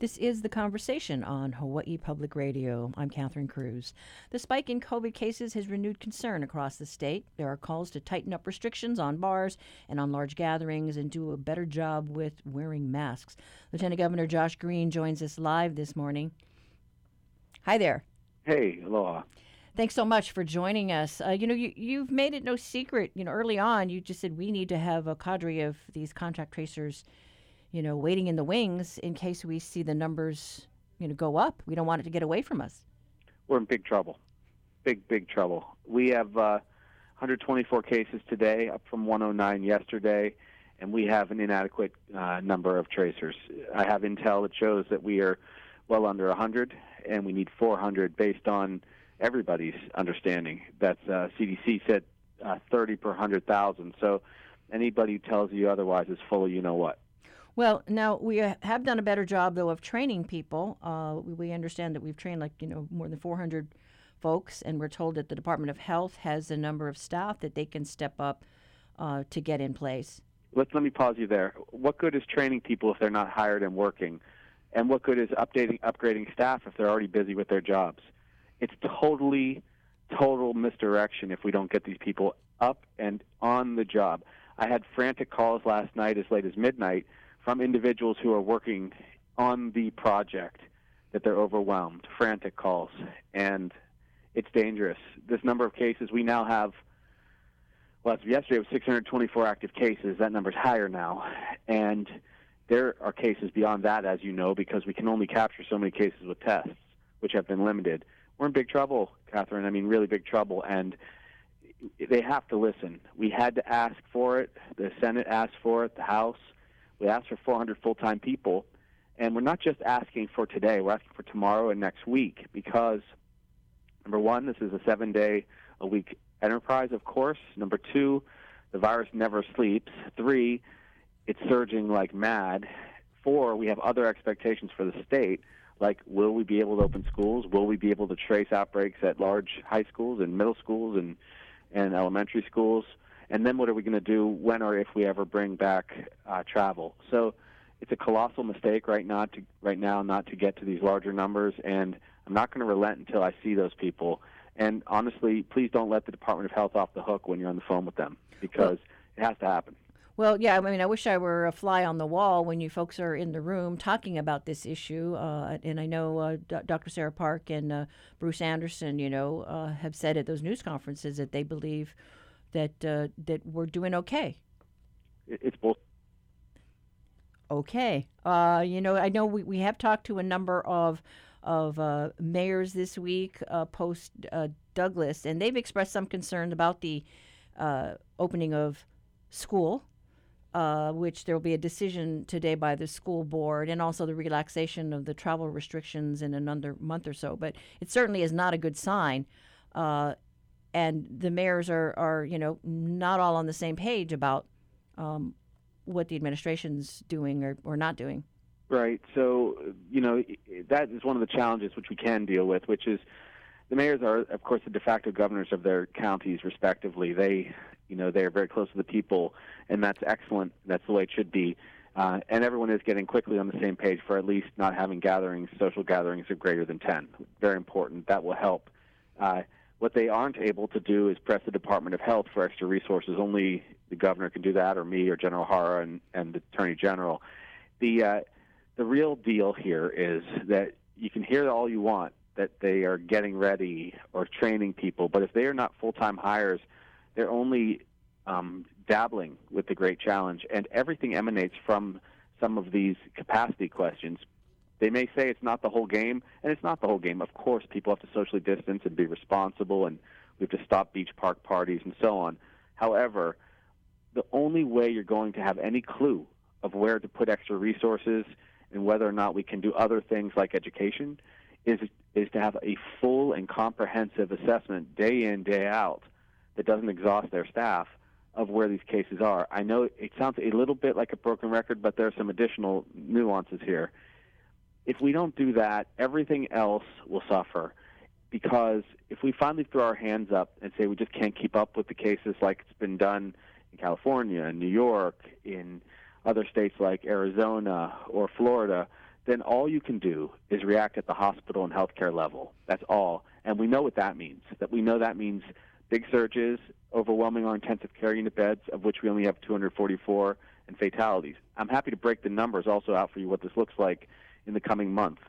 This is The Conversation on Hawaii Public Radio. I'm Catherine Cruz. The spike in COVID cases has renewed concern across the state. There are calls to tighten up restrictions on bars and on large gatherings and do a better job with wearing masks. Lieutenant Governor Josh Green joins us live this morning. Hi there. Hey, aloha. Thanks so much for joining us. Uh, you know, you, you've made it no secret, you know, early on, you just said we need to have a cadre of these contact tracers you know, waiting in the wings in case we see the numbers, you know, go up. We don't want it to get away from us. We're in big trouble. Big, big trouble. We have uh, 124 cases today, up from 109 yesterday, and we have an inadequate uh, number of tracers. I have intel that shows that we are well under 100, and we need 400 based on everybody's understanding. That's uh, CDC said uh, 30 per 100,000. So anybody who tells you otherwise is full of you know what. Well, now we have done a better job, though, of training people. Uh, we understand that we've trained like you know more than 400 folks, and we're told that the Department of Health has a number of staff that they can step up uh, to get in place. Let's let me pause you there. What good is training people if they're not hired and working? And what good is updating, upgrading staff if they're already busy with their jobs? It's totally, total misdirection if we don't get these people up and on the job. I had frantic calls last night as late as midnight from individuals who are working on the project that they're overwhelmed, frantic calls, and it's dangerous. This number of cases we now have. Well, as of yesterday, it was 624 active cases. That number's higher now, and there are cases beyond that, as you know, because we can only capture so many cases with tests, which have been limited. We're in big trouble, Catherine. I mean, really big trouble, and they have to listen. We had to ask for it. The Senate asked for it. The House. We asked for 400 full-time people, and we're not just asking for today. We're asking for tomorrow and next week because, number one, this is a seven-day-a-week enterprise, of course. Number two, the virus never sleeps. Three, it's surging like mad. Four, we have other expectations for the state, like will we be able to open schools? Will we be able to trace outbreaks at large high schools and middle schools and, and elementary schools? And then what are we going to do when or if we ever bring back uh, travel? So it's a colossal mistake right now to right now not to get to these larger numbers, and I'm not going to relent until I see those people. And honestly, please don't let the Department of Health off the hook when you're on the phone with them because it has to happen. Well, yeah, I mean, I wish I were a fly on the wall when you folks are in the room talking about this issue. Uh, and I know uh, D- Dr. Sarah Park and uh, Bruce Anderson, you know, uh, have said at those news conferences that they believe that uh, that we're doing okay. It's both. Okay. Uh, you know, I know we, we have talked to a number of of uh, mayors this week uh, post uh, Douglas, and they've expressed some concern about the uh, opening of school. which there will be a decision today by the school board, and also the relaxation of the travel restrictions in another month or so. But it certainly is not a good sign and the mayors are, are you know not all on the same page about um, what the administration's doing or, or not doing. Right. So you know that is one of the challenges which we can deal with, which is the mayors are, of course, the de facto governors of their counties, respectively. They, you know, they are very close to the people, and that's excellent. That's the way it should be. Uh, and everyone is getting quickly on the same page for at least not having gatherings, social gatherings of greater than 10. Very important. That will help. Uh, what they aren't able to do is press the Department of Health for extra resources. Only the governor can do that, or me, or General Hara, and, and the Attorney General. The uh, the real deal here is that you can hear all you want that they are getting ready or training people, but if they are not full time hires, they're only um, dabbling with the great challenge, and everything emanates from some of these capacity questions they may say it's not the whole game, and it's not the whole game. Of course, people have to socially distance and be responsible, and we have to stop beach park parties and so on. However, the only way you're going to have any clue of where to put extra resources and whether or not we can do other things like education is is to have a full and comprehensive assessment day in day out that doesn't exhaust their staff of where these cases are. I know it sounds a little bit like a broken record, but there are some additional nuances here if we don't do that, everything else will suffer. Because if we finally throw our hands up and say we just can't keep up with the cases like it's been done in California, in New York, in other states like Arizona or Florida, then all you can do is react at the hospital and healthcare level. That's all. And we know what that means. That we know that means big surges, overwhelming our intensive care unit beds, of which we only have 244, and fatalities. I'm happy to break the numbers also out for you what this looks like in the coming month.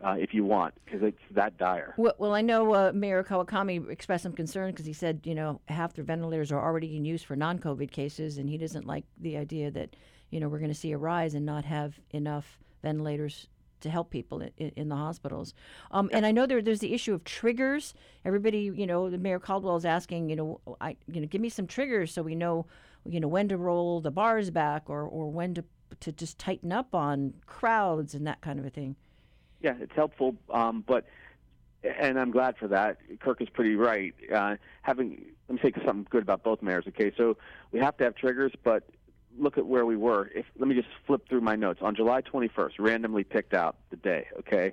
Uh, if you want, because it's that dire. Well, well I know uh, Mayor Kawakami expressed some concern because he said, you know, half their ventilators are already in use for non-COVID cases, and he doesn't like the idea that, you know, we're going to see a rise and not have enough ventilators to help people in, in the hospitals. Um, and I know there, there's the issue of triggers. Everybody, you know, the Mayor Caldwell is asking, you know, I, you know, give me some triggers so we know, you know, when to roll the bars back or, or when to to just tighten up on crowds and that kind of a thing. Yeah, it's helpful, um, but and I'm glad for that. Kirk is pretty right. Uh, having let me say something good about both mayors. Okay, so we have to have triggers, but look at where we were. If let me just flip through my notes. On July 21st, randomly picked out the day. Okay,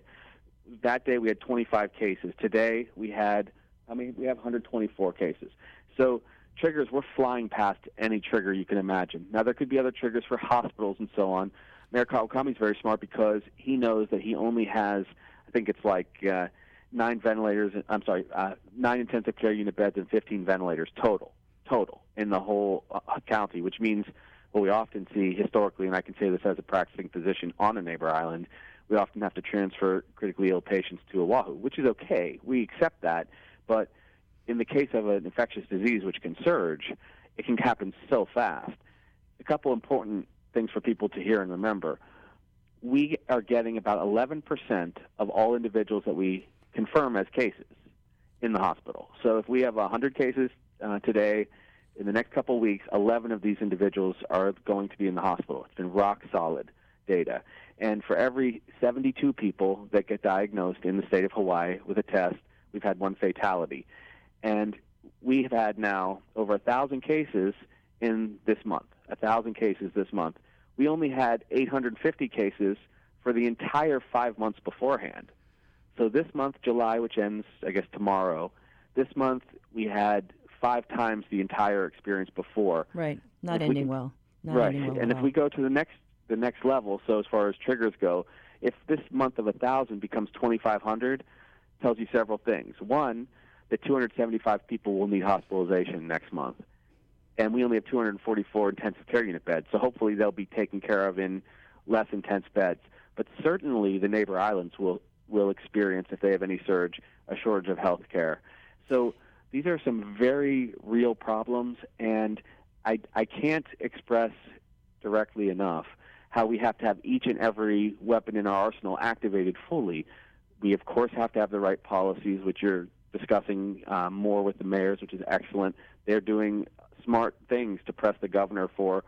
that day we had 25 cases. Today we had, I mean, we have 124 cases. So triggers, we're flying past any trigger you can imagine. Now there could be other triggers for hospitals and so on. Mayor Kawakami is very smart because he knows that he only has, I think it's like. Uh, nine ventilators. I'm sorry, uh, nine intensive care unit beds and 15 ventilators total, total in the whole uh, county, which means what we often see historically, and I can say this as a practicing physician on a neighbor island, we often have to transfer critically ill patients to Oahu, which is okay. We accept that. But in the case of an infectious disease which can surge, it can happen so fast. A couple important things for people to hear and remember. We are getting about 11% of all individuals that we confirm as cases in the hospital. So if we have 100 cases uh, today, in the next couple of weeks, 11 of these individuals are going to be in the hospital. It's been rock solid data. And for every 72 people that get diagnosed in the state of Hawaii with a test, we've had one fatality. And we have had now over a 1,000 cases in this month, a 1,000 cases this month. We only had 850 cases for the entire five months beforehand. So this month, July, which ends, I guess, tomorrow, this month we had five times the entire experience before. Right. Not if ending can, well. Not right. Ending well and if we go to the next the next level, so as far as triggers go, if this month of a thousand becomes twenty five hundred, tells you several things. One, that 275 people will need hospitalization next month, and we only have 244 intensive care unit beds. So hopefully they'll be taken care of in less intense beds. But certainly the neighbor islands will will experience, if they have any surge, a shortage of health care. So these are some very real problems, and I, I can't express directly enough how we have to have each and every weapon in our arsenal activated fully. We, of course, have to have the right policies, which you're discussing um, more with the mayors, which is excellent. They're doing smart things to press the governor for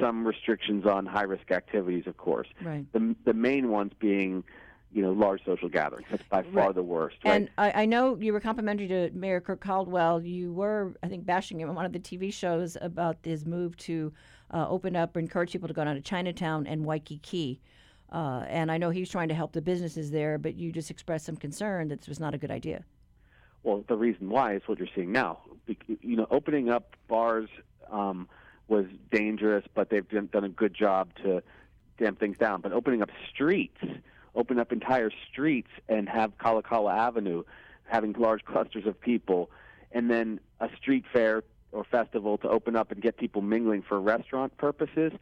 some restrictions on high risk activities, of course. Right. The, the main ones being you know, large social gatherings. That's by far right. the worst. Right? And I, I, know you were complimentary to Mayor Kirk Caldwell. You were, I think, bashing him on one of the TV shows about his move to uh, open up, or encourage people to go down to Chinatown and Waikiki. Uh, and I know he was trying to help the businesses there, but you just expressed some concern that this was not a good idea. Well, the reason why is what you're seeing now. You know, opening up bars um, was dangerous, but they've done done a good job to damp things down. But opening up streets open up entire streets and have Kalakaua Avenue having large clusters of people, and then a street fair or festival to open up and get people mingling for restaurant purposes.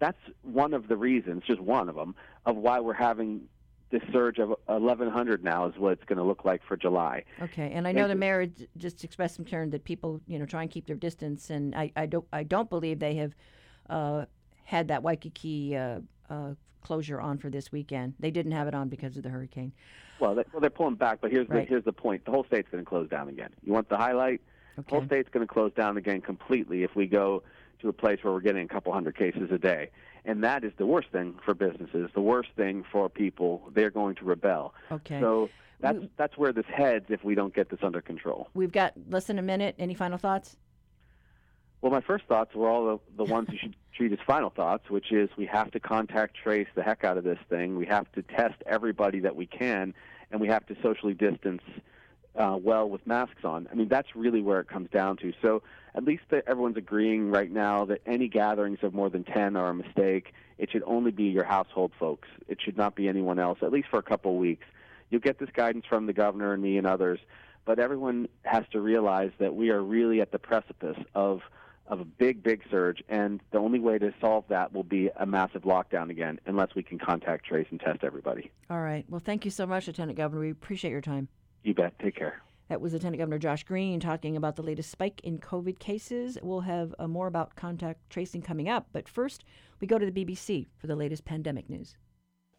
That's one of the reasons, just one of them, of why we're having this surge of 1,100 now is what it's going to look like for July. Okay, and I know Thank the mayor just expressed some concern that people, you know, try and keep their distance, and I, I don't, I don't believe they have uh, had that Waikiki uh, uh, closure on for this weekend. They didn't have it on because of the hurricane. Well, they, well they're pulling back, but here's right. the here's the point: the whole state's going to close down again. You want the highlight? Okay. The whole state's going to close down again completely if we go to a place where we're getting a couple hundred cases a day. And that is the worst thing for businesses, the worst thing for people. They're going to rebel. Okay. So that's that's where this heads if we don't get this under control. We've got less than a minute. Any final thoughts? Well, my first thoughts were all the, the ones you should treat as final thoughts, which is we have to contact trace the heck out of this thing. We have to test everybody that we can, and we have to socially distance uh, well with masks on. I mean, that's really where it comes down to. So at least that everyone's agreeing right now that any gatherings of more than 10 are a mistake. It should only be your household folks. It should not be anyone else, at least for a couple weeks. You'll get this guidance from the governor and me and others, but everyone has to realize that we are really at the precipice of of a big, big surge, and the only way to solve that will be a massive lockdown again, unless we can contact trace and test everybody. All right. Well, thank you so much, Lieutenant Governor. We appreciate your time. You bet. Take care. That was Lieutenant Governor Josh Green talking about the latest spike in COVID cases. We'll have uh, more about contact tracing coming up, but first, we go to the BBC for the latest pandemic news.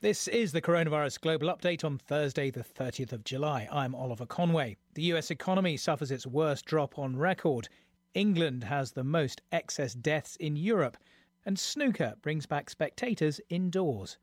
This is the Coronavirus Global Update on Thursday, the 30th of July. I'm Oliver Conway. The US economy suffers its worst drop on record. England has the most excess deaths in Europe, and snooker brings back spectators indoors.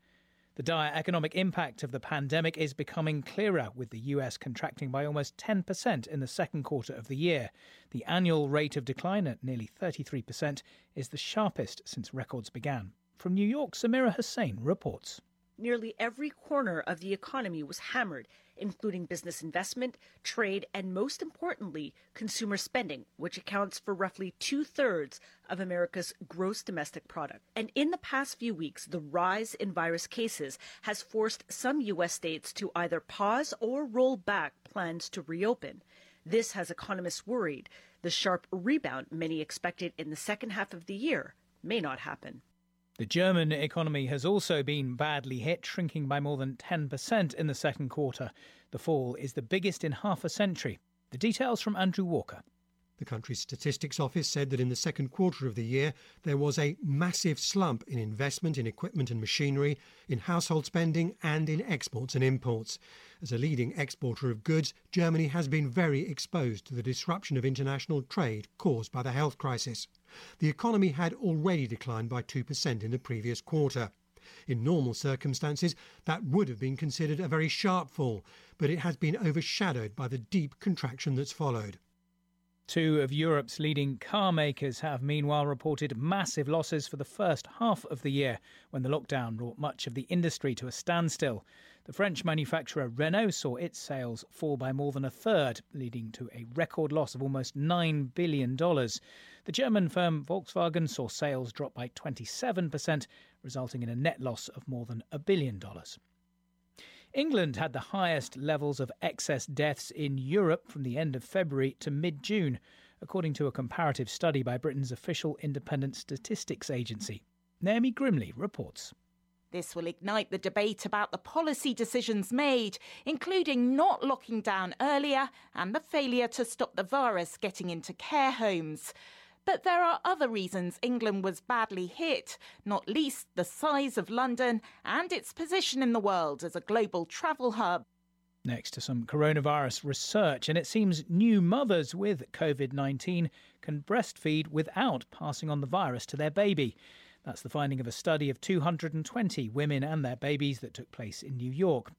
The dire economic impact of the pandemic is becoming clearer, with the US contracting by almost 10% in the second quarter of the year. The annual rate of decline at nearly 33% is the sharpest since records began. From New York, Samira Hussain reports. Nearly every corner of the economy was hammered including business investment, trade, and most importantly, consumer spending, which accounts for roughly two thirds of America's gross domestic product. And in the past few weeks, the rise in virus cases has forced some U.S. states to either pause or roll back plans to reopen. This has economists worried the sharp rebound many expected in the second half of the year may not happen. The German economy has also been badly hit, shrinking by more than 10% in the second quarter. The fall is the biggest in half a century. The details from Andrew Walker. The country's statistics office said that in the second quarter of the year, there was a massive slump in investment in equipment and machinery, in household spending, and in exports and imports. As a leading exporter of goods, Germany has been very exposed to the disruption of international trade caused by the health crisis. The economy had already declined by 2% in the previous quarter. In normal circumstances, that would have been considered a very sharp fall, but it has been overshadowed by the deep contraction that's followed. Two of Europe's leading car makers have meanwhile reported massive losses for the first half of the year when the lockdown brought much of the industry to a standstill. The French manufacturer Renault saw its sales fall by more than a third, leading to a record loss of almost $9 billion. The German firm Volkswagen saw sales drop by 27%, resulting in a net loss of more than a billion dollars. England had the highest levels of excess deaths in Europe from the end of February to mid June, according to a comparative study by Britain's official independent statistics agency. Naomi Grimley reports. This will ignite the debate about the policy decisions made, including not locking down earlier and the failure to stop the virus getting into care homes. But there are other reasons England was badly hit, not least the size of London and its position in the world as a global travel hub. Next to some coronavirus research, and it seems new mothers with COVID 19 can breastfeed without passing on the virus to their baby. That's the finding of a study of 220 women and their babies that took place in New York.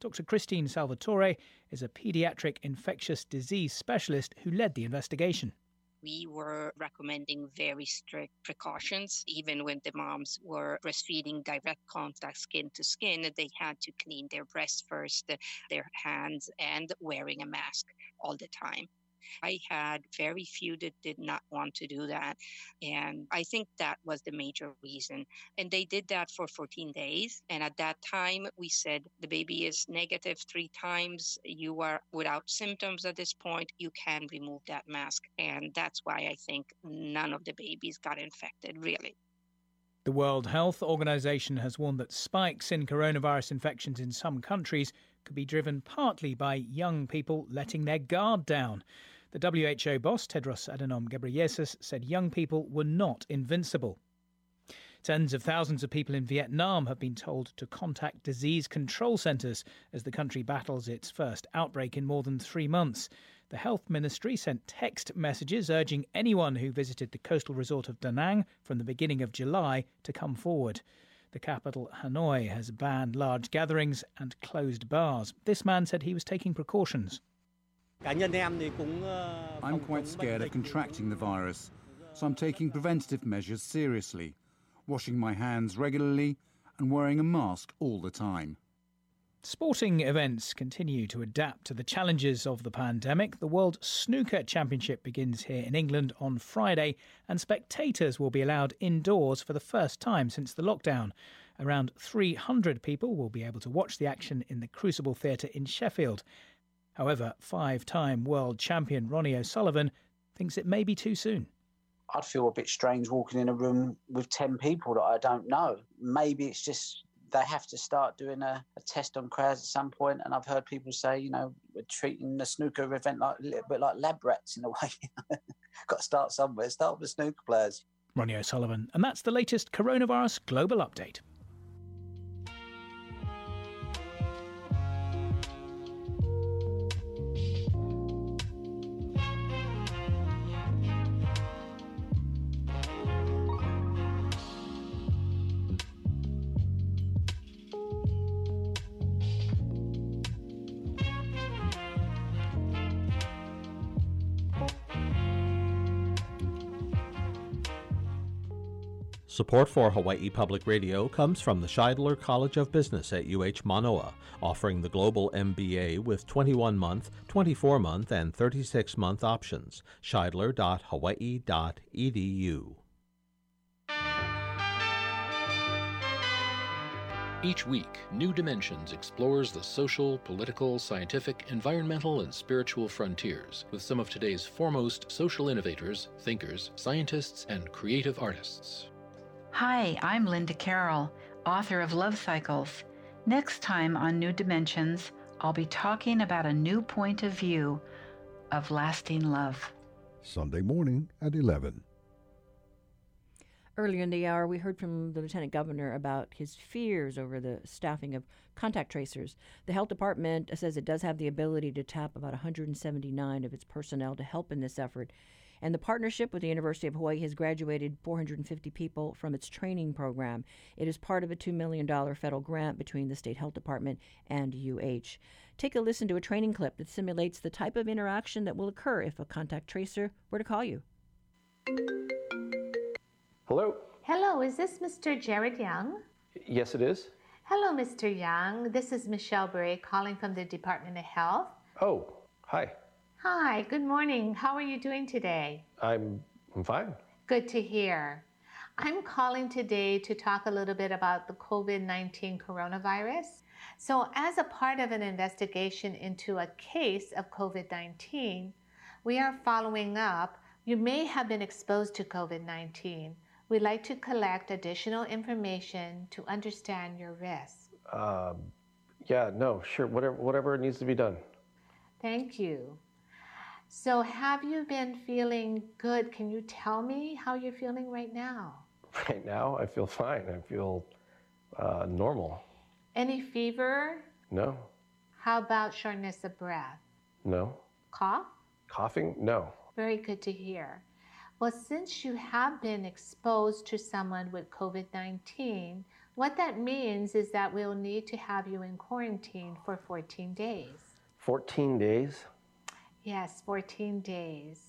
Dr. Christine Salvatore is a pediatric infectious disease specialist who led the investigation we were recommending very strict precautions. Even when the moms were breastfeeding direct contact skin to skin, they had to clean their breasts first, their hands, and wearing a mask all the time. I had very few that did not want to do that. And I think that was the major reason. And they did that for 14 days. And at that time, we said the baby is negative three times. You are without symptoms at this point. You can remove that mask. And that's why I think none of the babies got infected, really. The World Health Organization has warned that spikes in coronavirus infections in some countries could be driven partly by young people letting their guard down. The WHO boss, Tedros Adhanom Ghebreyesus, said young people were not invincible. Tens of thousands of people in Vietnam have been told to contact disease control centres as the country battles its first outbreak in more than three months. The health ministry sent text messages urging anyone who visited the coastal resort of Da Nang from the beginning of July to come forward. The capital, Hanoi, has banned large gatherings and closed bars. This man said he was taking precautions. I'm quite scared of contracting the virus, so I'm taking preventative measures seriously, washing my hands regularly and wearing a mask all the time. Sporting events continue to adapt to the challenges of the pandemic. The World Snooker Championship begins here in England on Friday, and spectators will be allowed indoors for the first time since the lockdown. Around 300 people will be able to watch the action in the Crucible Theatre in Sheffield. However, five time world champion Ronnie O'Sullivan thinks it may be too soon. I'd feel a bit strange walking in a room with 10 people that I don't know. Maybe it's just they have to start doing a, a, test on crowds at some point. And I've heard people say, you know, we're treating the snooker event like a little bit like lab rats in a way. Got to start somewhere. Start with snooker players. Ronnie O'Sullivan, and that's the latest coronavirus global update. Support for Hawaii Public Radio comes from the Shidler College of Business at UH Manoa, offering the Global MBA with 21 month, 24 month, and 36 month options. Shidler.hawaii.edu. Each week, New Dimensions explores the social, political, scientific, environmental, and spiritual frontiers with some of today's foremost social innovators, thinkers, scientists, and creative artists. Hi, I'm Linda Carroll, author of Love Cycles. Next time on New Dimensions, I'll be talking about a new point of view of lasting love. Sunday morning at 11. Earlier in the hour, we heard from the Lieutenant Governor about his fears over the staffing of contact tracers. The health department says it does have the ability to tap about 179 of its personnel to help in this effort. And the partnership with the University of Hawaii has graduated 450 people from its training program. It is part of a $2 million federal grant between the State Health Department and UH. Take a listen to a training clip that simulates the type of interaction that will occur if a contact tracer were to call you. Hello. Hello, is this Mr. Jared Young? Yes, it is. Hello, Mr. Young. This is Michelle Bray calling from the Department of Health. Oh, hi. Hi, good morning. How are you doing today? I'm, I'm fine. Good to hear. I'm calling today to talk a little bit about the COVID 19 coronavirus. So, as a part of an investigation into a case of COVID 19, we are following up. You may have been exposed to COVID 19. We'd like to collect additional information to understand your risk. Um, yeah, no, sure, whatever, whatever needs to be done. Thank you. So, have you been feeling good? Can you tell me how you're feeling right now? Right now, I feel fine. I feel uh, normal. Any fever? No. How about shortness of breath? No. Cough? Coughing? No. Very good to hear. Well, since you have been exposed to someone with COVID 19, what that means is that we'll need to have you in quarantine for 14 days. 14 days? Yes, 14 days.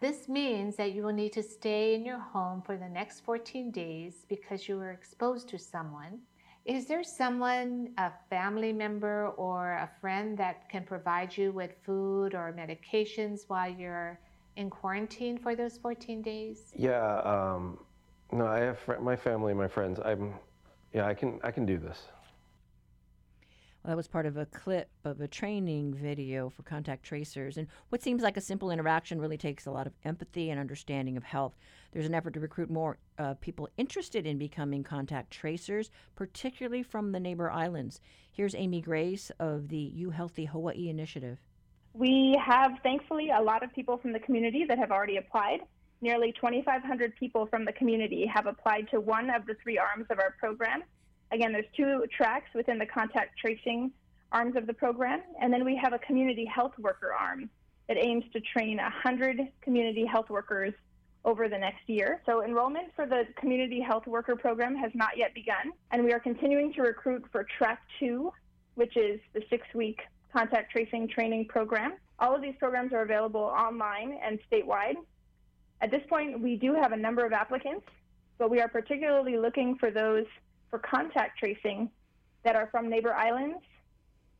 This means that you will need to stay in your home for the next 14 days because you were exposed to someone. Is there someone, a family member or a friend that can provide you with food or medications while you're in quarantine for those 14 days? Yeah, um, no, I have fr- my family my friends. I'm, yeah, I can, I can do this. Well, that was part of a clip of a training video for contact tracers. And what seems like a simple interaction really takes a lot of empathy and understanding of health. There's an effort to recruit more uh, people interested in becoming contact tracers, particularly from the neighbor islands. Here's Amy Grace of the You Healthy Hawaii initiative. We have, thankfully, a lot of people from the community that have already applied. Nearly 2,500 people from the community have applied to one of the three arms of our program. Again, there's two tracks within the contact tracing arms of the program, and then we have a community health worker arm that aims to train 100 community health workers over the next year. So enrollment for the community health worker program has not yet begun, and we are continuing to recruit for track two, which is the six-week contact tracing training program. All of these programs are available online and statewide. At this point, we do have a number of applicants, but we are particularly looking for those for contact tracing that are from neighbor islands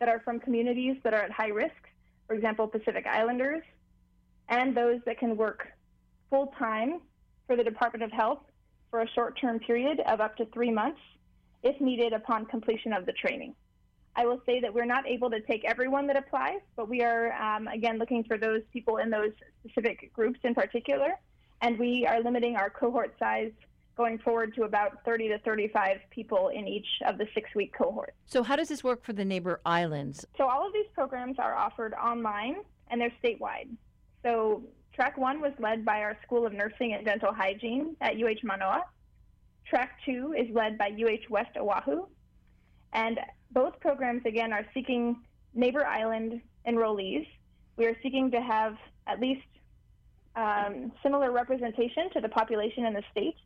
that are from communities that are at high risk, for example, Pacific Islanders, and those that can work full time for the Department of Health for a short term period of up to three months if needed upon completion of the training. I will say that we're not able to take everyone that applies, but we are, um, again, looking for those people in those specific groups in particular. And we are limiting our cohort size going forward to about 30 to 35 people in each of the six week cohorts. So, how does this work for the neighbor islands? So, all of these programs are offered online and they're statewide. So, track one was led by our School of Nursing and Dental Hygiene at UH Manoa. Track two is led by UH West Oahu. And both programs, again, are seeking neighbor island enrollees. We are seeking to have at least um, similar representation to the population in the state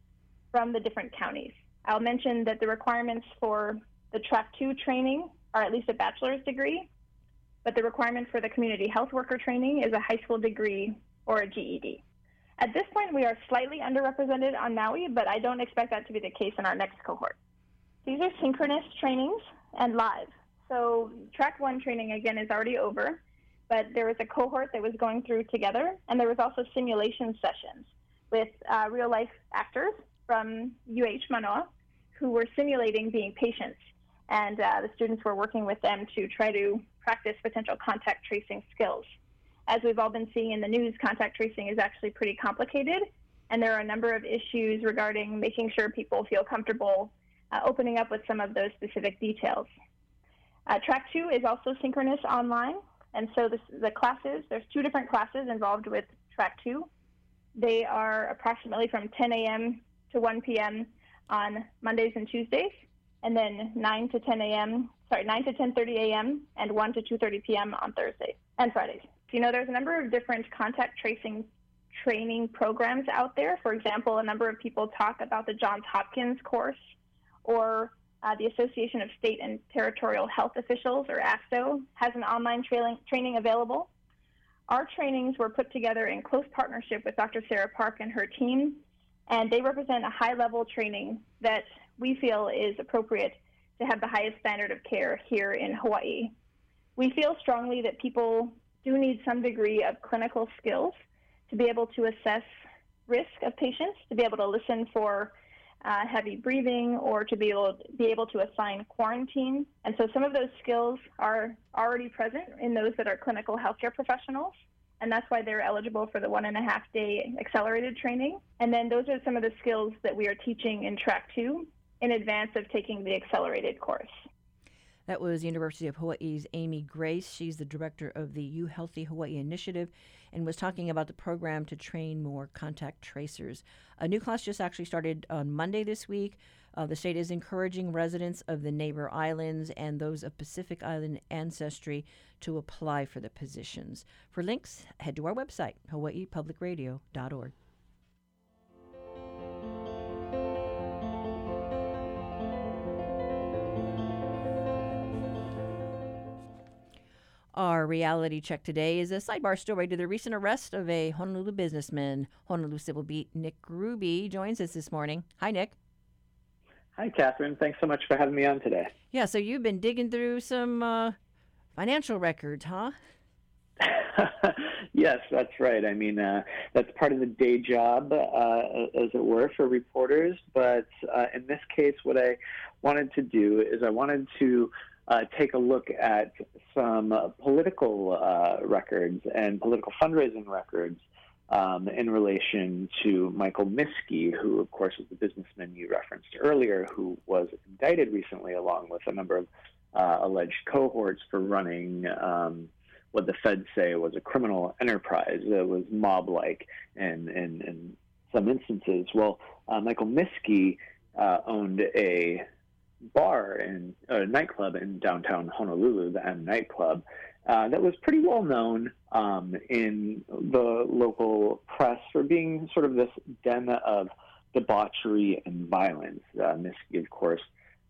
from the different counties. I'll mention that the requirements for the track two training are at least a bachelor's degree, but the requirement for the community health worker training is a high school degree or a GED. At this point, we are slightly underrepresented on Maui, but I don't expect that to be the case in our next cohort. These are synchronous trainings and live. So track one training again is already over, but there was a cohort that was going through together, and there was also simulation sessions with uh, real life actors from UH Manoa who were simulating being patients. And uh, the students were working with them to try to practice potential contact tracing skills. As we've all been seeing in the news, contact tracing is actually pretty complicated, and there are a number of issues regarding making sure people feel comfortable uh, opening up with some of those specific details. Uh, track two is also synchronous online, and so this, the classes, there's two different classes involved with track two. They are approximately from 10 a.m to 1 p.m. on Mondays and Tuesdays, and then 9 to 10 a.m. Sorry, 9 to 10:30 a.m. and 1 to 2:30 p.m. on Thursdays and Fridays. So you know, there's a number of different contact tracing training programs out there. For example, a number of people talk about the Johns Hopkins course or uh, the Association of State and Territorial Health Officials, or ASTHO, has an online training, training available. Our trainings were put together in close partnership with Dr. Sarah Park and her team and they represent a high level training that we feel is appropriate to have the highest standard of care here in Hawaii. We feel strongly that people do need some degree of clinical skills to be able to assess risk of patients, to be able to listen for uh, heavy breathing, or to be able, be able to assign quarantine. And so some of those skills are already present in those that are clinical healthcare professionals and that's why they're eligible for the one and a half day accelerated training. And then those are some of the skills that we are teaching in track two in advance of taking the accelerated course. That was University of Hawaii's Amy Grace. She's the director of the U Healthy Hawaii Initiative and was talking about the program to train more contact tracers. A new class just actually started on Monday this week. Uh, the state is encouraging residents of the neighbor islands and those of Pacific Island ancestry to apply for the positions. For links, head to our website, hawaiipublicradio.org. Our reality check today is a sidebar story to the recent arrest of a Honolulu businessman. Honolulu Civil Beat Nick Grube joins us this morning. Hi, Nick. Hi, Catherine. Thanks so much for having me on today. Yeah, so you've been digging through some uh, financial records, huh? yes, that's right. I mean, uh, that's part of the day job, uh, as it were, for reporters. But uh, in this case, what I wanted to do is I wanted to uh, take a look at some political uh, records and political fundraising records um, in relation to Michael Miske, who, of course, is the businessman you referenced earlier, who was indicted recently along with a number of uh, alleged cohorts for running um, what the feds say was a criminal enterprise that was mob like in, in, in, some instances. Well, uh, Michael Miske uh, owned a bar and a nightclub in downtown Honolulu, the M nightclub, uh, that was pretty well known um, in the local press for being sort of this den of debauchery and violence. Uh, Miske, of course,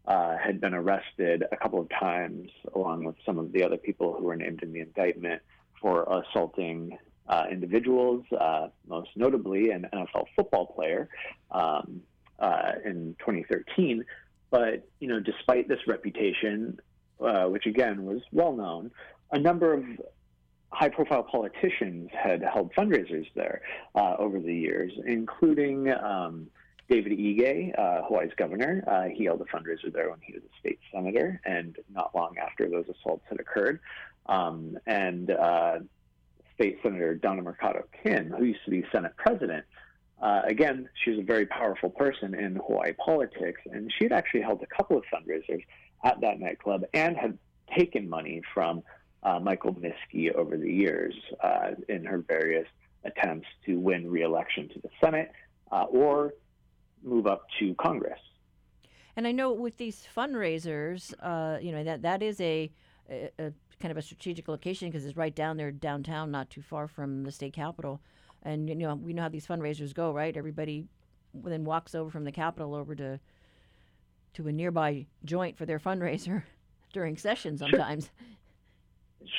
uh, had been arrested a couple of times, along with some of the other people who were named in the indictment for assaulting uh, individuals, uh, most notably an NFL football player um, uh, in 2013. But you know, despite this reputation, uh, which again was well known, a number of high profile politicians had held fundraisers there uh, over the years, including um, David Ige, uh, Hawaii's governor. Uh, he held a fundraiser there when he was a state senator, and not long after those assaults had occurred. Um, and uh, State Senator Donna Mercado Kim, who used to be Senate president, uh, again, she's a very powerful person in Hawaii politics, and she had actually held a couple of fundraisers at that nightclub and had taken money from uh, Michael Miske over the years uh, in her various attempts to win re-election to the Senate uh, or move up to Congress. And I know with these fundraisers, uh, you know that that is a, a, a kind of a strategic location because it's right down there downtown, not too far from the state capitol. And you know we know how these fundraisers go, right? Everybody then walks over from the capitol over to to a nearby joint for their fundraiser during session sometimes. Sure.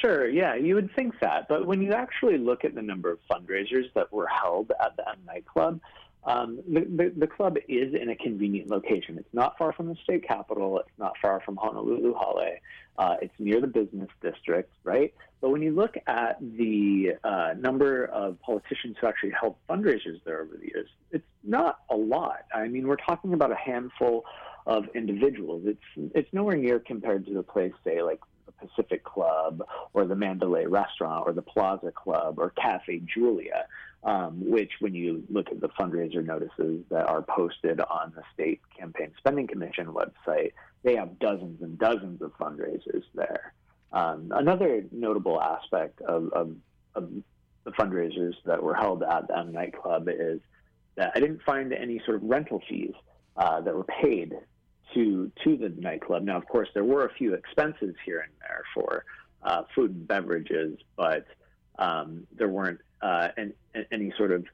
Sure, yeah, you would think that. But when you actually look at the number of fundraisers that were held at that nightclub, um, the, the, the, club is in a convenient location. It's not far from the state capitol. It's not far from Honolulu Hale. Uh, it's near the business district, right? But when you look at the uh, number of politicians who actually held fundraisers there over the years, it's not a lot. I mean, we're talking about a handful of individuals. It's it's nowhere near compared to a place, say, like the Pacific Club or the Mandalay Restaurant or the Plaza Club or Cafe Julia, um, which, when you look at the fundraiser notices that are posted on the State Campaign Spending Commission website, they have dozens and dozens of fundraisers there. Um, another notable aspect of, of, of, the fundraisers that were held at that nightclub is that I didn't find any sort of rental fees uh, that were paid to to the nightclub. Now, of course, there were a few expenses here and there for uh, food and beverages, but um, there weren't uh, any, any sort of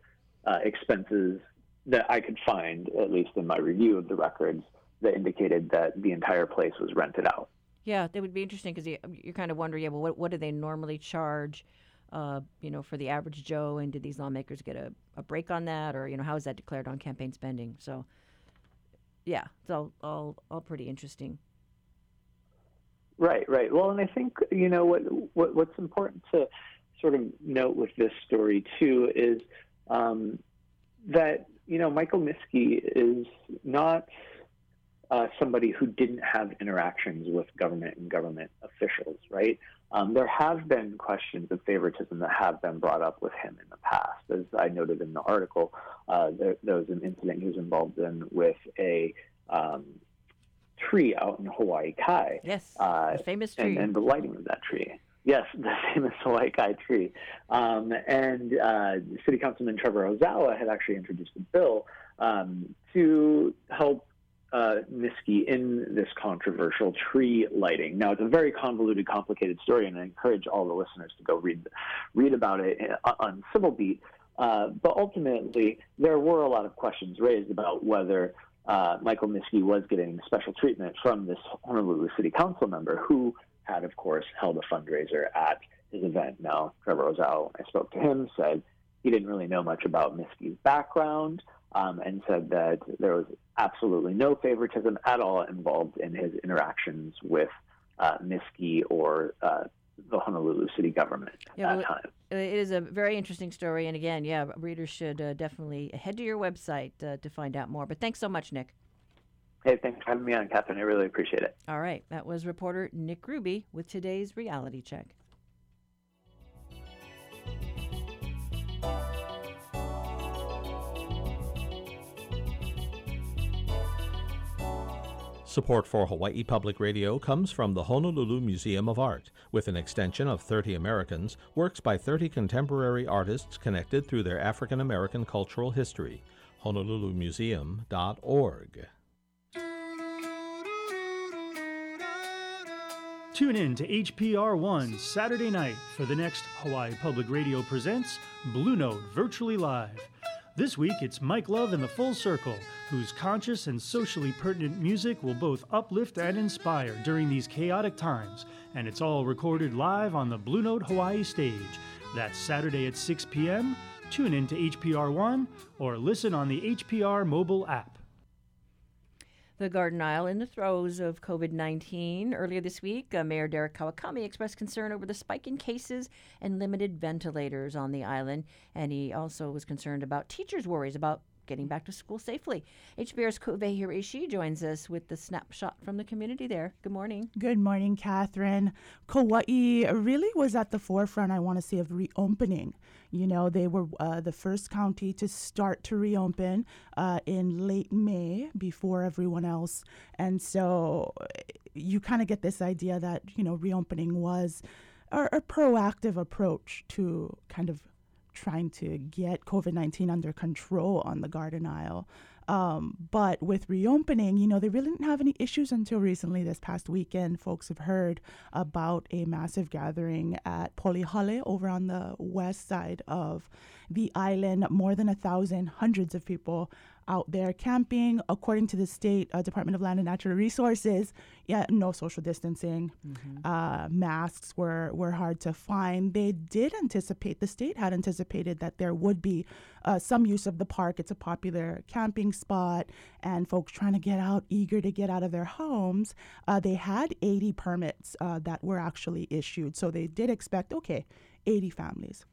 uh, expenses that I could find, at least in my review of the records, that indicated that the entire place was rented out. Yeah, that would be interesting because you're kind of wondering, yeah, well, what, what do they normally charge, uh, you know, for the average Joe, and did these lawmakers get a, a break on that, or you know, how is that declared on campaign spending? So yeah, it's all, all, all pretty interesting. Right, right. Well, and I think you know what, what what's important to sort of note with this story too is um, that you know Michael Miske is not uh, somebody who didn't have interactions with government and government officials, right? Um, there have been questions of favoritism that have been brought up with him in the past. As I noted in the article, uh, there, there, was an incident he was involved in with a um, tree out in Hawaii Kai. Yes, uh, famous tree. And, and, the lighting of that tree. Yes, the famous Hawaii Kai tree. Um, and uh, City Councilman Trevor Ozawa had actually introduced a bill um, to help uh, Miske in this controversial tree lighting. Now, it's a very convoluted, complicated story, and I encourage all the listeners to go read read about it uh, on Civil Beat. Uh, but ultimately, there were a lot of questions raised about whether uh, Michael Miske was getting special treatment from this Honolulu City Council member who had, of course, held a fundraiser at his event. Now, Trevor Ozawa, I spoke to him, said he didn't really know much about Miske's background um, and said that there was absolutely no favoritism at all involved in his interactions with uh, Miske or uh, the Honolulu city government at yeah, that well, time. It is a very interesting story. And again, yeah, readers should uh, definitely head to your website uh, to find out more. But thanks so much, Nick. Hey, thanks for having me on, Catherine. I really appreciate it. All right. That was reporter Nick Grube with today's reality check. Support for Hawaii Public Radio comes from the Honolulu Museum of Art, with an extension of 30 Americans, works by 30 contemporary artists connected through their African American cultural history. HonoluluMuseum.org. Tune in to HPR One Saturday night for the next Hawaii Public Radio Presents Blue Note Virtually Live. This week, it's Mike Love and the Full Circle, whose conscious and socially pertinent music will both uplift and inspire during these chaotic times. And it's all recorded live on the Blue Note Hawaii stage. That's Saturday at 6 p.m. Tune in to HPR One or listen on the HPR mobile app. The Garden Isle in the throes of COVID 19. Earlier this week, uh, Mayor Derek Kawakami expressed concern over the spike in cases and limited ventilators on the island. And he also was concerned about teachers' worries about getting back to school safely. HPR's Ku'uwehi Hiraishi joins us with the snapshot from the community there. Good morning. Good morning, Catherine. Kauai really was at the forefront, I want to say, of reopening. You know, they were uh, the first county to start to reopen uh, in late May before everyone else. And so you kind of get this idea that, you know, reopening was a, a proactive approach to kind of trying to get COVID 19 under control on the Garden Isle. Um, but with reopening, you know, they really didn't have any issues until recently. This past weekend, folks have heard about a massive gathering at Polihale over on the west side of the island. More than a thousand, hundreds of people out there camping. According to the state uh, Department of Land and Natural Resources, yeah, no social distancing. Mm-hmm. Uh, masks were, were hard to find. They did anticipate, the state had anticipated that there would be uh, some use of the park. It's a popular camping spot, and folks trying to get out, eager to get out of their homes. Uh, they had 80 permits uh, that were actually issued. So they did expect, okay, 80 families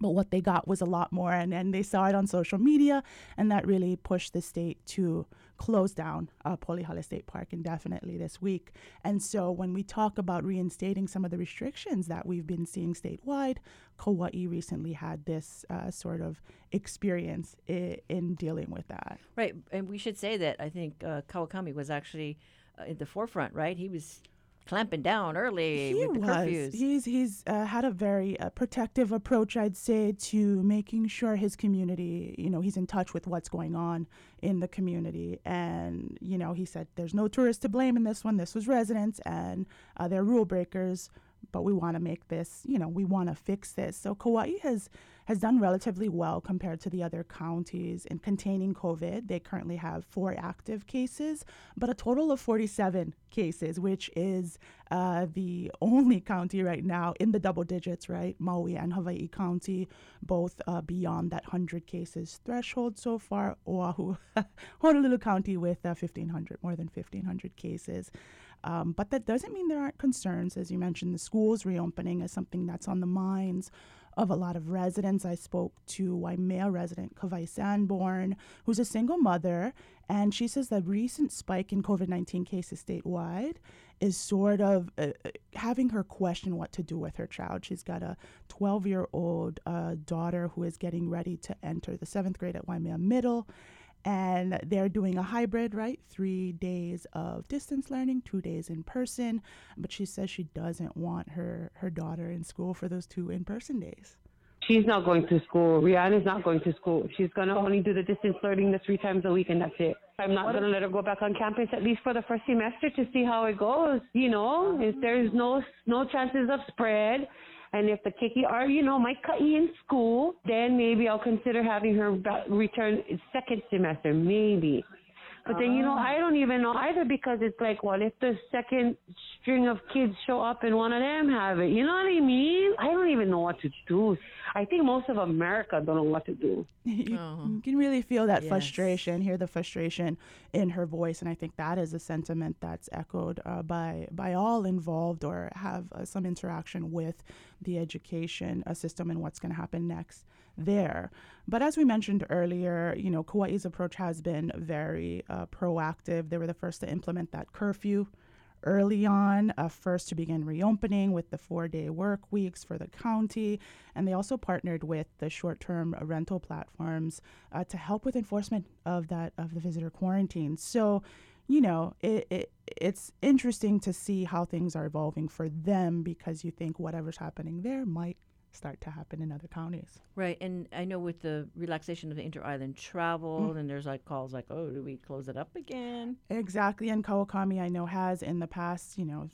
but what they got was a lot more and, and they saw it on social media and that really pushed the state to close down uh, Polihale State Park indefinitely this week. And so when we talk about reinstating some of the restrictions that we've been seeing statewide, Kauai recently had this uh, sort of experience I- in dealing with that. Right, and we should say that I think uh, Kawakami was actually uh, in the forefront, right? He was clamping down early he with the was. curfews. He's he's uh, had a very uh, protective approach, I'd say, to making sure his community, you know, he's in touch with what's going on in the community. And you know, he said there's no tourists to blame in this one. This was residents, and uh, they're rule breakers. But we want to make this, you know, we want to fix this. So Kauai has has done relatively well compared to the other counties in containing COVID. They currently have four active cases, but a total of 47 cases, which is uh, the only county right now in the double digits, right? Maui and Hawaii County, both uh, beyond that 100 cases threshold so far. Oahu, Honolulu County with uh, 1,500, more than 1,500 cases. Um, but that doesn't mean there aren't concerns. As you mentioned, the schools reopening is something that's on the minds of a lot of residents. I spoke to Waimea resident Kawai Sanborn, who's a single mother, and she says the recent spike in COVID 19 cases statewide is sort of uh, uh, having her question what to do with her child. She's got a 12 year old uh, daughter who is getting ready to enter the seventh grade at Waimea Middle and they're doing a hybrid, right? Three days of distance learning, two days in person. But she says she doesn't want her her daughter in school for those two in person days. She's not going to school. Rihanna's not going to school. She's gonna only do the distance learning the three times a week, and that's it. I'm not gonna let her go back on campus at least for the first semester to see how it goes. You know, if there's no no chances of spread, and if the keiki are, you know, might cut in school, then maybe I'll consider having her return second semester, maybe. But then, you know, I don't even know either because it's like, well, if the second string of kids show up and one of them have it, you know what I mean? I don't even know what to do. I think most of America don't know what to do. you, you can really feel that yes. frustration, hear the frustration in her voice, and I think that is a sentiment that's echoed uh, by by all involved or have uh, some interaction with the education uh, system and what's going to happen next there. But as we mentioned earlier, you know, Kauai's approach has been very uh, proactive. They were the first to implement that curfew early on, uh, first to begin reopening with the four day work weeks for the county. And they also partnered with the short term rental platforms uh, to help with enforcement of that, of the visitor quarantine. So, you know, it, it, it's interesting to see how things are evolving for them because you think whatever's happening there might start to happen in other counties. Right, and I know with the relaxation of the inter-island travel, mm. and there's like calls like, "Oh, do we close it up again?" Exactly, and Kawakami I know has in the past, you know,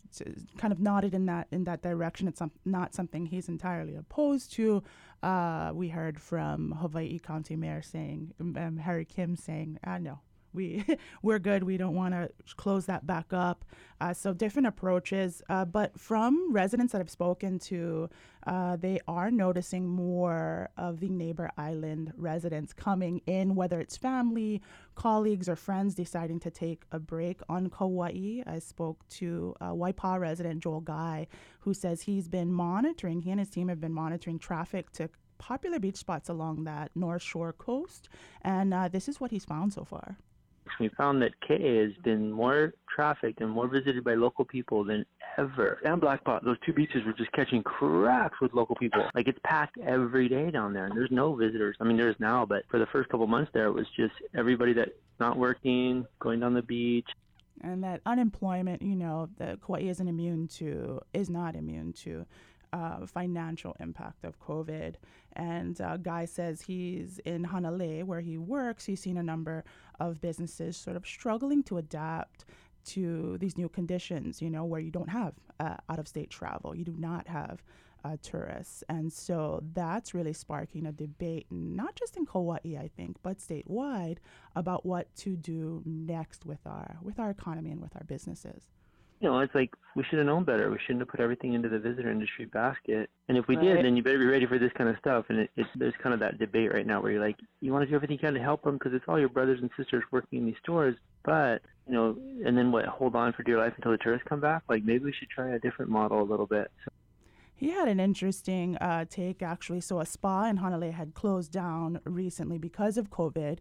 kind of nodded in that in that direction. It's some, not something he's entirely opposed to. Uh, we heard from Hawaii County Mayor saying, um, Harry Kim saying, "Ah, no." We we're good. We don't want to close that back up. Uh, so different approaches. Uh, but from residents that I've spoken to, uh, they are noticing more of the neighbor island residents coming in, whether it's family, colleagues, or friends deciding to take a break on Kauai. I spoke to uh, Waipa resident Joel Guy, who says he's been monitoring. He and his team have been monitoring traffic to popular beach spots along that North Shore coast, and uh, this is what he's found so far. We found that Ke'e has been more trafficked and more visited by local people than ever. And Black Blackpot, those two beaches were just catching cracks with local people. Like it's packed every day down there, and there's no visitors. I mean, there's now, but for the first couple months there, it was just everybody that's not working, going down the beach. And that unemployment, you know, that Kauai isn't immune to, is not immune to uh, financial impact of COVID. And uh, Guy says he's in Hanalei, where he works. He's seen a number of businesses sort of struggling to adapt to these new conditions, you know, where you don't have uh, out of state travel, you do not have uh, tourists. And so that's really sparking a debate, not just in Kauai, I think, but statewide about what to do next with our, with our economy and with our businesses you know, it's like we should have known better. We shouldn't have put everything into the visitor industry basket. And if we right. did, then you better be ready for this kind of stuff. And it, it, there's kind of that debate right now where you're like, you want to do everything you can to help them because it's all your brothers and sisters working in these stores. But you know, and then what? Hold on for dear life until the tourists come back. Like maybe we should try a different model a little bit. So. He had an interesting uh, take actually. So a spa in Hanalei had closed down recently because of COVID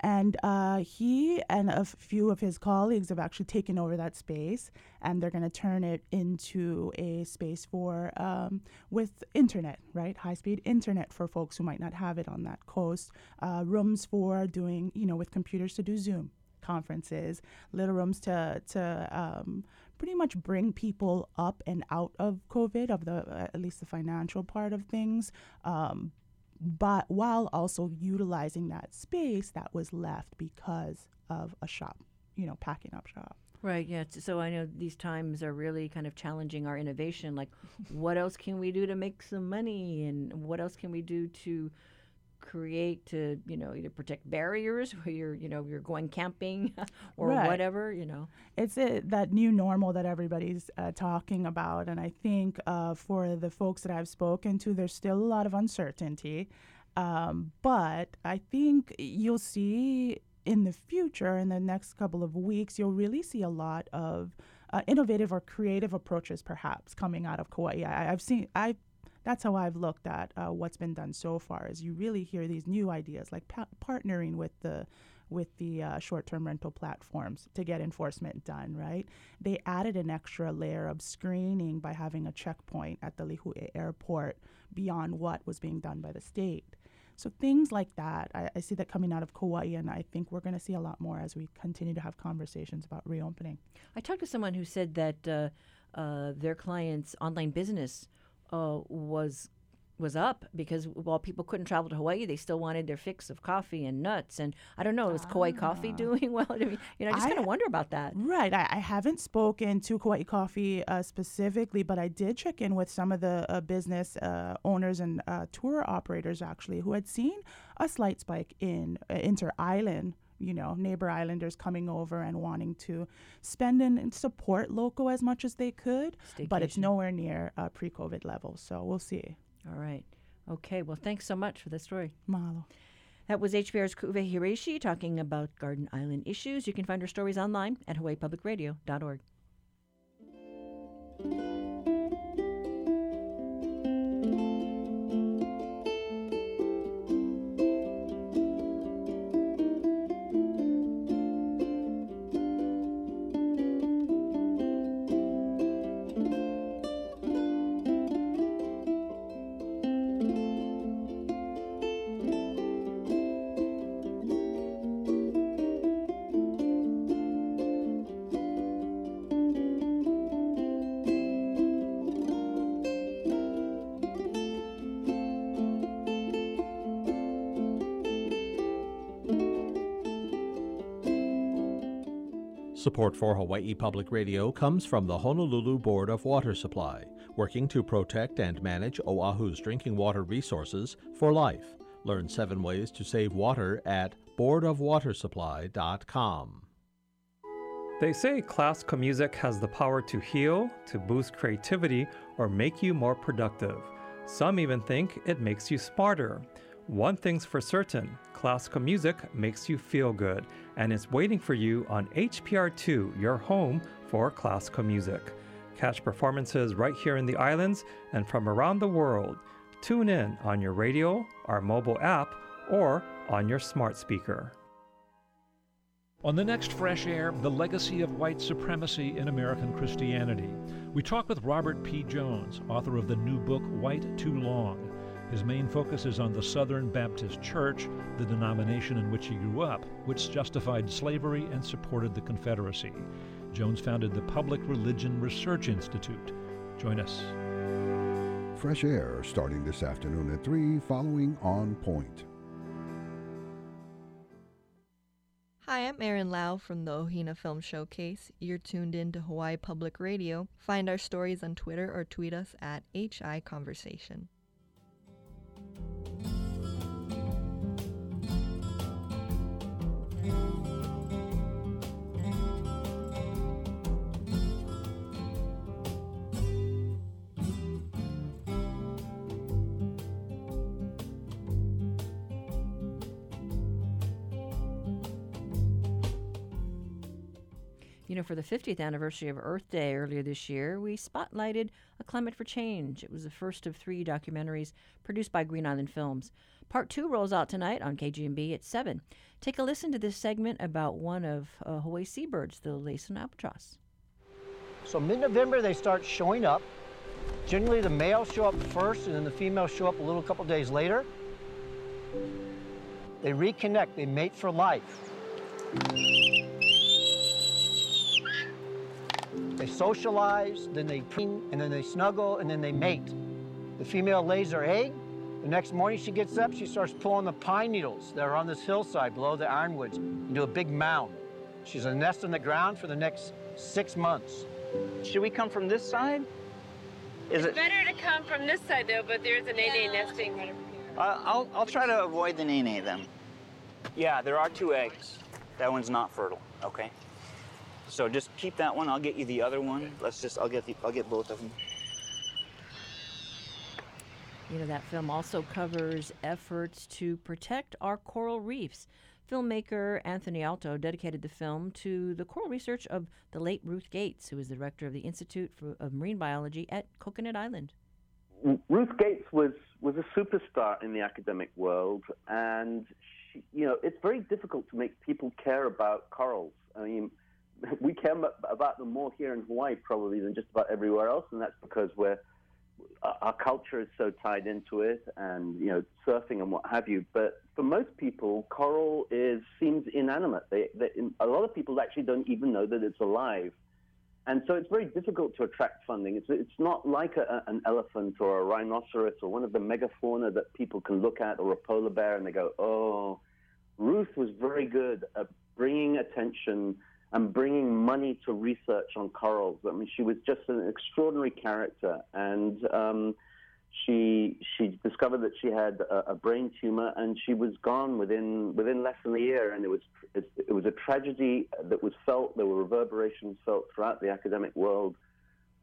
and uh, he and a few of his colleagues have actually taken over that space, and they're going to turn it into a space for um, with internet, right? High speed internet for folks who might not have it on that coast. Uh, rooms for doing, you know, with computers to do Zoom conferences, little rooms to to um, pretty much bring people up and out of COVID, of the uh, at least the financial part of things. Um, but while also utilizing that space that was left because of a shop, you know, packing up shop. Right, yeah. So I know these times are really kind of challenging our innovation. Like, what else can we do to make some money? And what else can we do to create to you know either protect barriers where you're you know you're going camping or right. whatever you know? It's it, that new normal that everybody's uh, talking about and i think uh, for the folks that i've spoken to there's still a lot of uncertainty. Um, but i think you'll see in the future in the next couple of weeks you'll really see a lot of uh, innovative or creative approaches perhaps coming out of kauai. I, i've seen i've that's how I've looked at uh, what's been done so far. Is you really hear these new ideas like pa- partnering with the with the uh, short-term rental platforms to get enforcement done. Right? They added an extra layer of screening by having a checkpoint at the Lihue airport beyond what was being done by the state. So things like that, I, I, see that coming out of Kauai, and I think we're going to see a lot more as we continue to have conversations about reopening. I talked to someone who said that uh, uh, their clients' online business uh, was was up because while people couldn't travel to Hawaii, they still wanted their fix of coffee and nuts. And I don't know, is ah. Kauai Coffee doing well? I mean, you know, I just kind of wonder about that. Right. I, I haven't spoken to Kauai Coffee uh, specifically, but I did check in with some of the uh, business uh, owners and uh, tour operators actually who had seen a slight spike in uh, inter island you know, neighbor islanders coming over and wanting to spend and support local as much as they could, Staycation. but it's nowhere near uh, pre-COVID levels. So we'll see. All right. Okay. Well, thanks so much for the story. Mahalo. That was HPR's Ku'uwehi Hiraishi talking about Garden Island issues. You can find her stories online at hawaiipublicradio.org. Support for Hawaii Public Radio comes from the Honolulu Board of Water Supply, working to protect and manage Oahu's drinking water resources for life. Learn seven ways to save water at boardofwatersupply.com. They say classical music has the power to heal, to boost creativity, or make you more productive. Some even think it makes you smarter. One thing's for certain classical music makes you feel good, and is waiting for you on HPR2, your home for classical music. Catch performances right here in the islands and from around the world. Tune in on your radio, our mobile app, or on your smart speaker. On the next Fresh Air, the legacy of white supremacy in American Christianity. We talk with Robert P. Jones, author of the new book White Too Long. His main focus is on the Southern Baptist Church, the denomination in which he grew up, which justified slavery and supported the Confederacy. Jones founded the Public Religion Research Institute. Join us. Fresh Air starting this afternoon at 3 following On Point. Hi, I'm Erin Lau from the Ohina Film Showcase. You're tuned in to Hawaii Public Radio. Find our stories on Twitter or tweet us at HI Conversation. You know, for the 50th anniversary of Earth Day earlier this year, we spotlighted A Climate for Change. It was the first of three documentaries produced by Green Island Films. Part two rolls out tonight on KGMB at 7. Take a listen to this segment about one of uh, Hawaii seabirds, the Laysan albatross. So mid-November they start showing up. Generally the males show up first and then the females show up a little couple days later. They reconnect, they mate for life. They socialize, then they preen, and then they snuggle, and then they mate. The female lays her egg. The next morning she gets up, she starts pulling the pine needles that are on this hillside below the ironwoods into a big mound. She's a nest on the ground for the next six months. Should we come from this side? Is it's it? better to come from this side though, but there's a nene nesting right over here. Uh, I'll I'll try to avoid the nene then. Yeah, there are two eggs. That one's not fertile. Okay. So just keep that one. I'll get you the other one. Let's just. I'll get the. I'll get both of them. You know, that film also covers efforts to protect our coral reefs. Filmmaker Anthony Aalto dedicated the film to the coral research of the late Ruth Gates, who was the director of the Institute for, of Marine Biology at Coconut Island. Ruth Gates was was a superstar in the academic world, and she, you know it's very difficult to make people care about corals. I mean, we care about them more here in Hawaii probably than just about everywhere else, and that's because we're our culture is so tied into it, and you know surfing and what have you. But for most people, coral is seems inanimate. They, they, a lot of people actually don't even know that it's alive. And so it's very difficult to attract funding. It's, it's not like a, an elephant or a rhinoceros or one of the megafauna that people can look at or a polar bear and they go, oh, Ruth was very good at bringing attention and bringing money to research on corals. I mean, she was just an extraordinary character. And um, she she discovered that she had a, a, brain tumor, and she was gone within within less than a year. And it was it, it was a tragedy that was felt. There were reverberations felt throughout the academic world.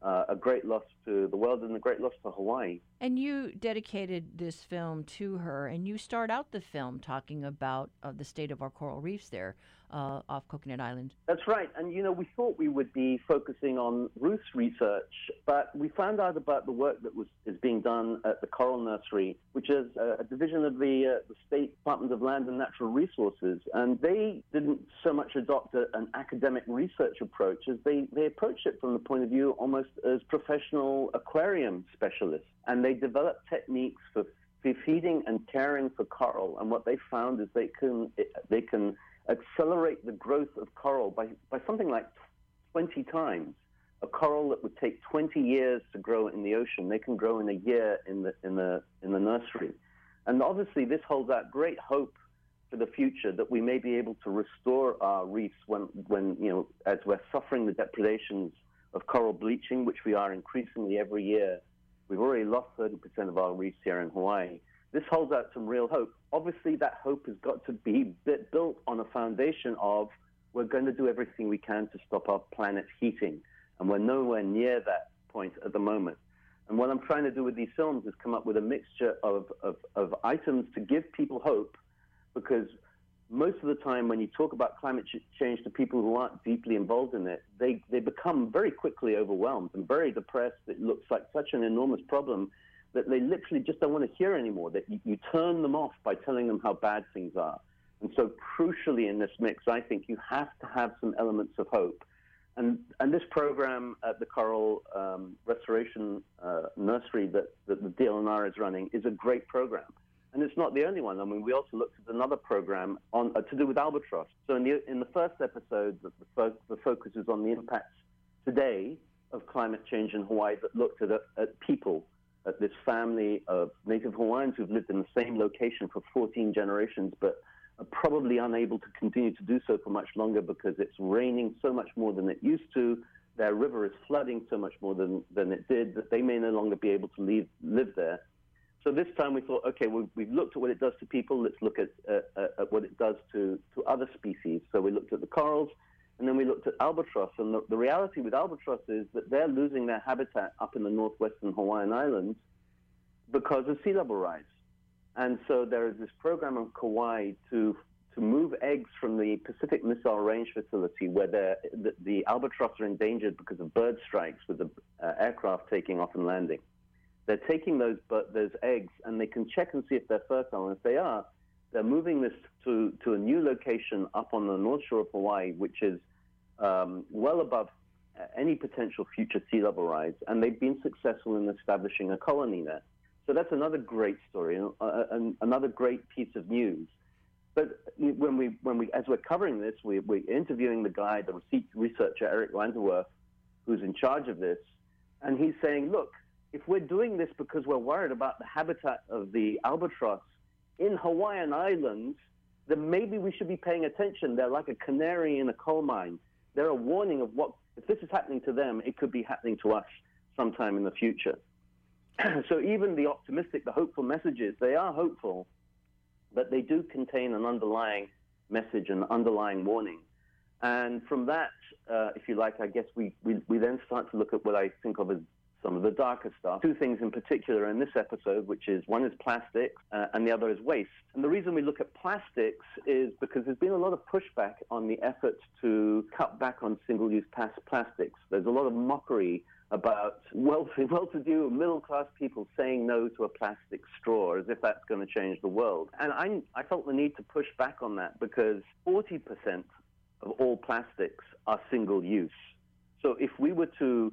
Uh, a great loss to the world and a great loss to Hawaii. And you dedicated this film to her, and you start out the film talking about uh, the state of our coral reefs there uh, off Coconut Island. That's right. And, you know, we thought we would be focusing on Ruth's research, but we found out about the work that was is being done at the Coral Nursery, which is a, a division of the, uh, the State Department of Land and Natural Resources. And they didn't so much adopt a, an academic research approach as they, they approached it from the point of view almost as professional aquarium specialists. And they developed techniques for feeding and caring for coral. And what they found is they can they can accelerate the growth of coral by, by something like 20 times. A coral that would take 20 years to grow in the ocean, they can grow in a year in the, in the, in the nursery. And obviously, this holds out great hope for the future that we may be able to restore our reefs when, when you know, as we're suffering the depredations of coral bleaching, which we are increasingly every year. We've already lost 30% of our reefs here in Hawaii this holds out some real hope. Obviously, that hope has got to be built on a foundation of we're going to do everything we can to stop our planet heating, and we're nowhere near that point at the moment. And what I'm trying to do with these films is come up with a mixture of, of, of items to give people hope, because most of the time when you talk about climate change to people who aren't deeply involved in it, they, they become very quickly overwhelmed and very depressed. It looks like such an enormous problem that they literally just don't want to hear anymore, that you, you turn them off by telling them how bad things are. And so, crucially in this mix, I think you have to have some elements of hope. And, and this program at the Coral um, Restoration uh, Nursery that, that the DLNR is running is a great program. And it's not the only one. I mean, we also looked at another program on, uh, to do with albatross. So in the, in the first episode, the, fo- the focus is on the impacts today of climate change in Hawaii that looked at, at people, at this family of native Hawaiians who've lived in the same location for 14 generations, but are probably unable to continue to do so for much longer because it's raining so much more than it used to. Their river is flooding so much more than, than it did that they may no longer be able to leave, live there. So this time we thought, okay, we've, we've looked at what it does to people. Let's look at, uh, at what it does to, to other species. So we looked at the corals, and then we looked at albatross. And the, the reality with albatross is that they're losing their habitat up in the northwestern Hawaiian Islands because of sea level rise. And so there is this program on Kauai to to move eggs from the Pacific Missile Range facility, where the, the albatross are endangered because of bird strikes with the uh, aircraft taking off and landing. They're taking those those eggs and they can check and see if they're fertile. And if they are, they're moving this to, to a new location up on the north shore of Hawaii, which is um, well above any potential future sea level rise. And they've been successful in establishing a colony there. So that's another great story, uh, another great piece of news. But when we, when we, as we're covering this, we, we're interviewing the guy, the researcher Eric Vanderwerf, who's in charge of this, and he's saying, look, if we're doing this because we're worried about the habitat of the albatross in Hawaiian Islands, then maybe we should be paying attention. They're like a canary in a coal mine. They're a warning of what, if this is happening to them, it could be happening to us sometime in the future. so even the optimistic, the hopeful messages, they are hopeful, but they do contain an underlying message, an underlying warning. And from that, uh, if you like, I guess we, we, we then start to look at what I think of as some of the darker stuff. Two things in particular in this episode, which is one is plastics uh, and the other is waste. And the reason we look at plastics is because there's been a lot of pushback on the effort to cut back on single-use plastics. There's a lot of mockery about wealthy, well-to-do, middle-class people saying no to a plastic straw as if that's going to change the world. And I, I felt the need to push back on that because 40% of all plastics are single-use. So if we were to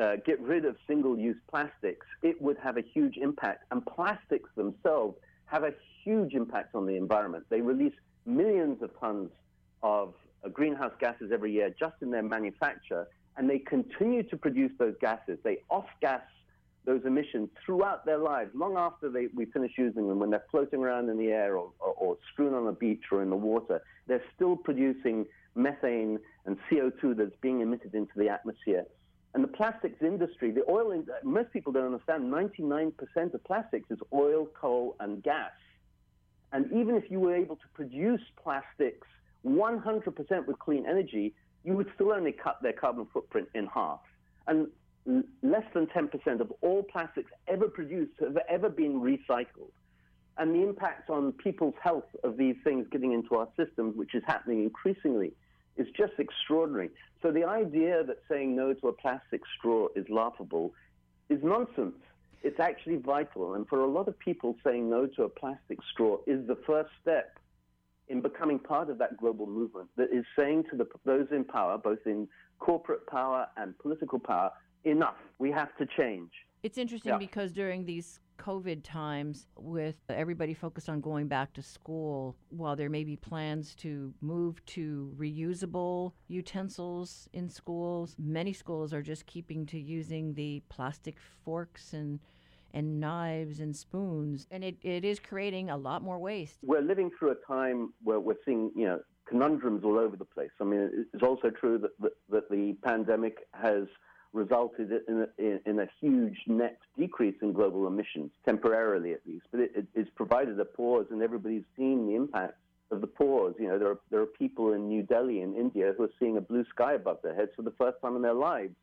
uh, get rid of single-use plastics, it would have a huge impact. And plastics themselves have a huge impact on the environment. They release millions of tons of uh, greenhouse gases every year just in their manufacture, and they continue to produce those gases. They off-gas those emissions throughout their lives, long after they, we finish using them, when they're floating around in the air or, or, or strewn on a beach or in the water, they're still producing methane and CO2 that's being emitted into the atmosphere. And the plastics industry, the oil, in, most people don't understand 99% of plastics is oil, coal, and gas. And even if you were able to produce plastics 100% with clean energy, you would still only cut their carbon footprint in half. And less than 10% of all plastics ever produced have ever been recycled. And the impact on people's health of these things getting into our systems, which is happening increasingly, is just extraordinary. So the idea that saying no to a plastic straw is laughable is nonsense. It's actually vital. And for a lot of people, saying no to a plastic straw is the first step in becoming part of that global movement that is saying to the, those in power, both in corporate power and political power, enough. We have to change. It's interesting yeah. because during these COVID times, with everybody focused on going back to school, while there may be plans to move to reusable utensils in schools, many schools are just keeping to using the plastic forks and and knives and spoons, and it, it is creating a lot more waste. We're living through a time where we're seeing, you know, conundrums all over the place. I mean, it's also true that, that, that the pandemic has resulted in a, in, a, huge net decrease in global emissions, temporarily at least. But it, it's provided a pause, and everybody's seen the impact of the pause. You know, there are, there are people in New Delhi in India who are seeing a blue sky above their heads for the first time in their lives.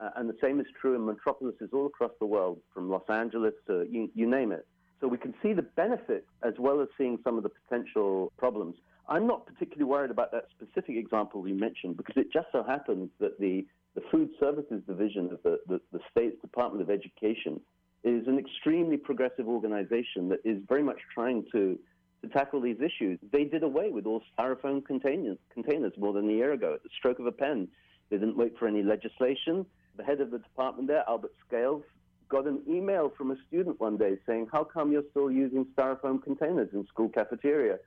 Uh, and the same is true in metropolises all across the world, from Los Angeles to you, you name it. So we can see the benefit as well as seeing some of the potential problems. I'm not particularly worried about that specific example you mentioned because it just so happens that the, the Food Services Division of the, the, the state's Department of Education is an extremely progressive organization that is very much trying to, to tackle these issues. They did away with all styrofoam containers, containers more than a year ago at the stroke of a pen. They didn't wait for any legislation. The head of the department there, Albert Scales, got an email from a student one day saying, How come you're still using styrofoam containers in school cafeteria?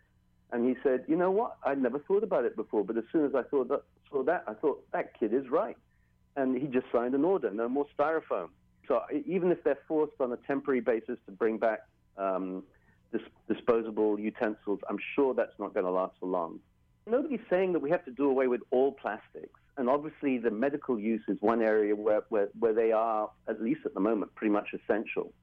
And he said, You know what? I'd never thought about it before, but as soon as I thought that, saw that, I thought, That kid is right. And he just signed an order no more styrofoam. So even if they're forced on a temporary basis to bring back um, dis- disposable utensils, I'm sure that's not going to last for long. Nobody's saying that we have to do away with all plastics. And obviously, the medical use is one area where, where, where they are, at least at the moment, pretty much essential.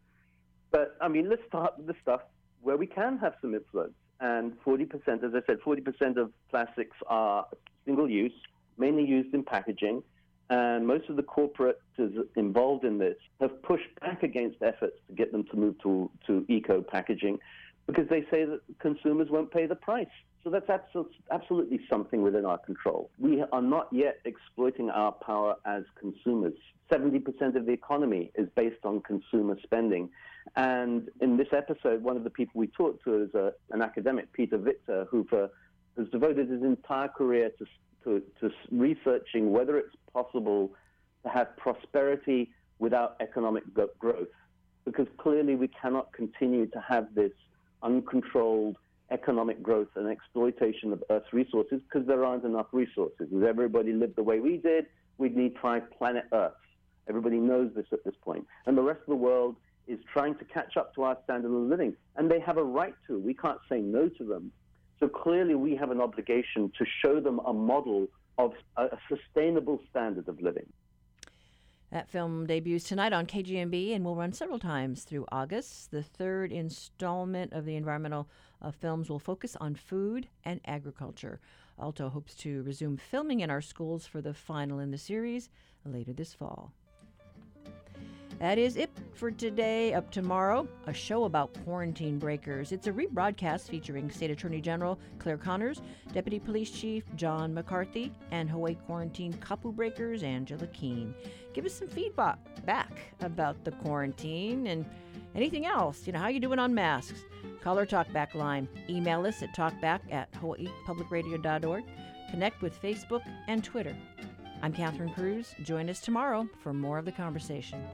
But I mean, let's start with the stuff where we can have some influence. And 40%, as I said, 40% of plastics are single use, mainly used in packaging. And most of the corporates involved in this have pushed back against efforts to get them to move to, to eco packaging because they say that consumers won't pay the price. So that's absolutely something within our control. We are not yet exploiting our power as consumers. 70% of the economy is based on consumer spending. And in this episode, one of the people we talked to is a, an academic, Peter Victor, who for, has devoted his entire career to, to, to researching whether it's possible to have prosperity without economic growth. Because clearly we cannot continue to have this uncontrolled economic growth and exploitation of Earth's resources because there aren't enough resources. If everybody lived the way we did, we'd need five planet Earths. Everybody knows this at this point. And the rest of the world is trying to catch up to our standard of living. And they have a right to. We can't say no to them. So clearly, we have an obligation to show them a model of a, sustainable standard of living. That film debuts tonight on KGMB and will run several times through August. The third installment of the environmental uh, films will focus on food and agriculture. Aalto hopes to resume filming in our schools for the final in the series later this fall. That is it for today. Up tomorrow, a show about quarantine breakers. It's a rebroadcast featuring State Attorney General Clare Connors, Deputy Police Chief John McCarthy, and Hawaii Quarantine Kapu Breakers Angela Keene. Give us some feedback back about the quarantine and anything else. You know, how you doing on masks? Call our talkback line. Email us at talkback at hawaiipublicradio.org. Connect with Facebook and Twitter. I'm Catherine Cruz. Join us tomorrow for more of the conversation.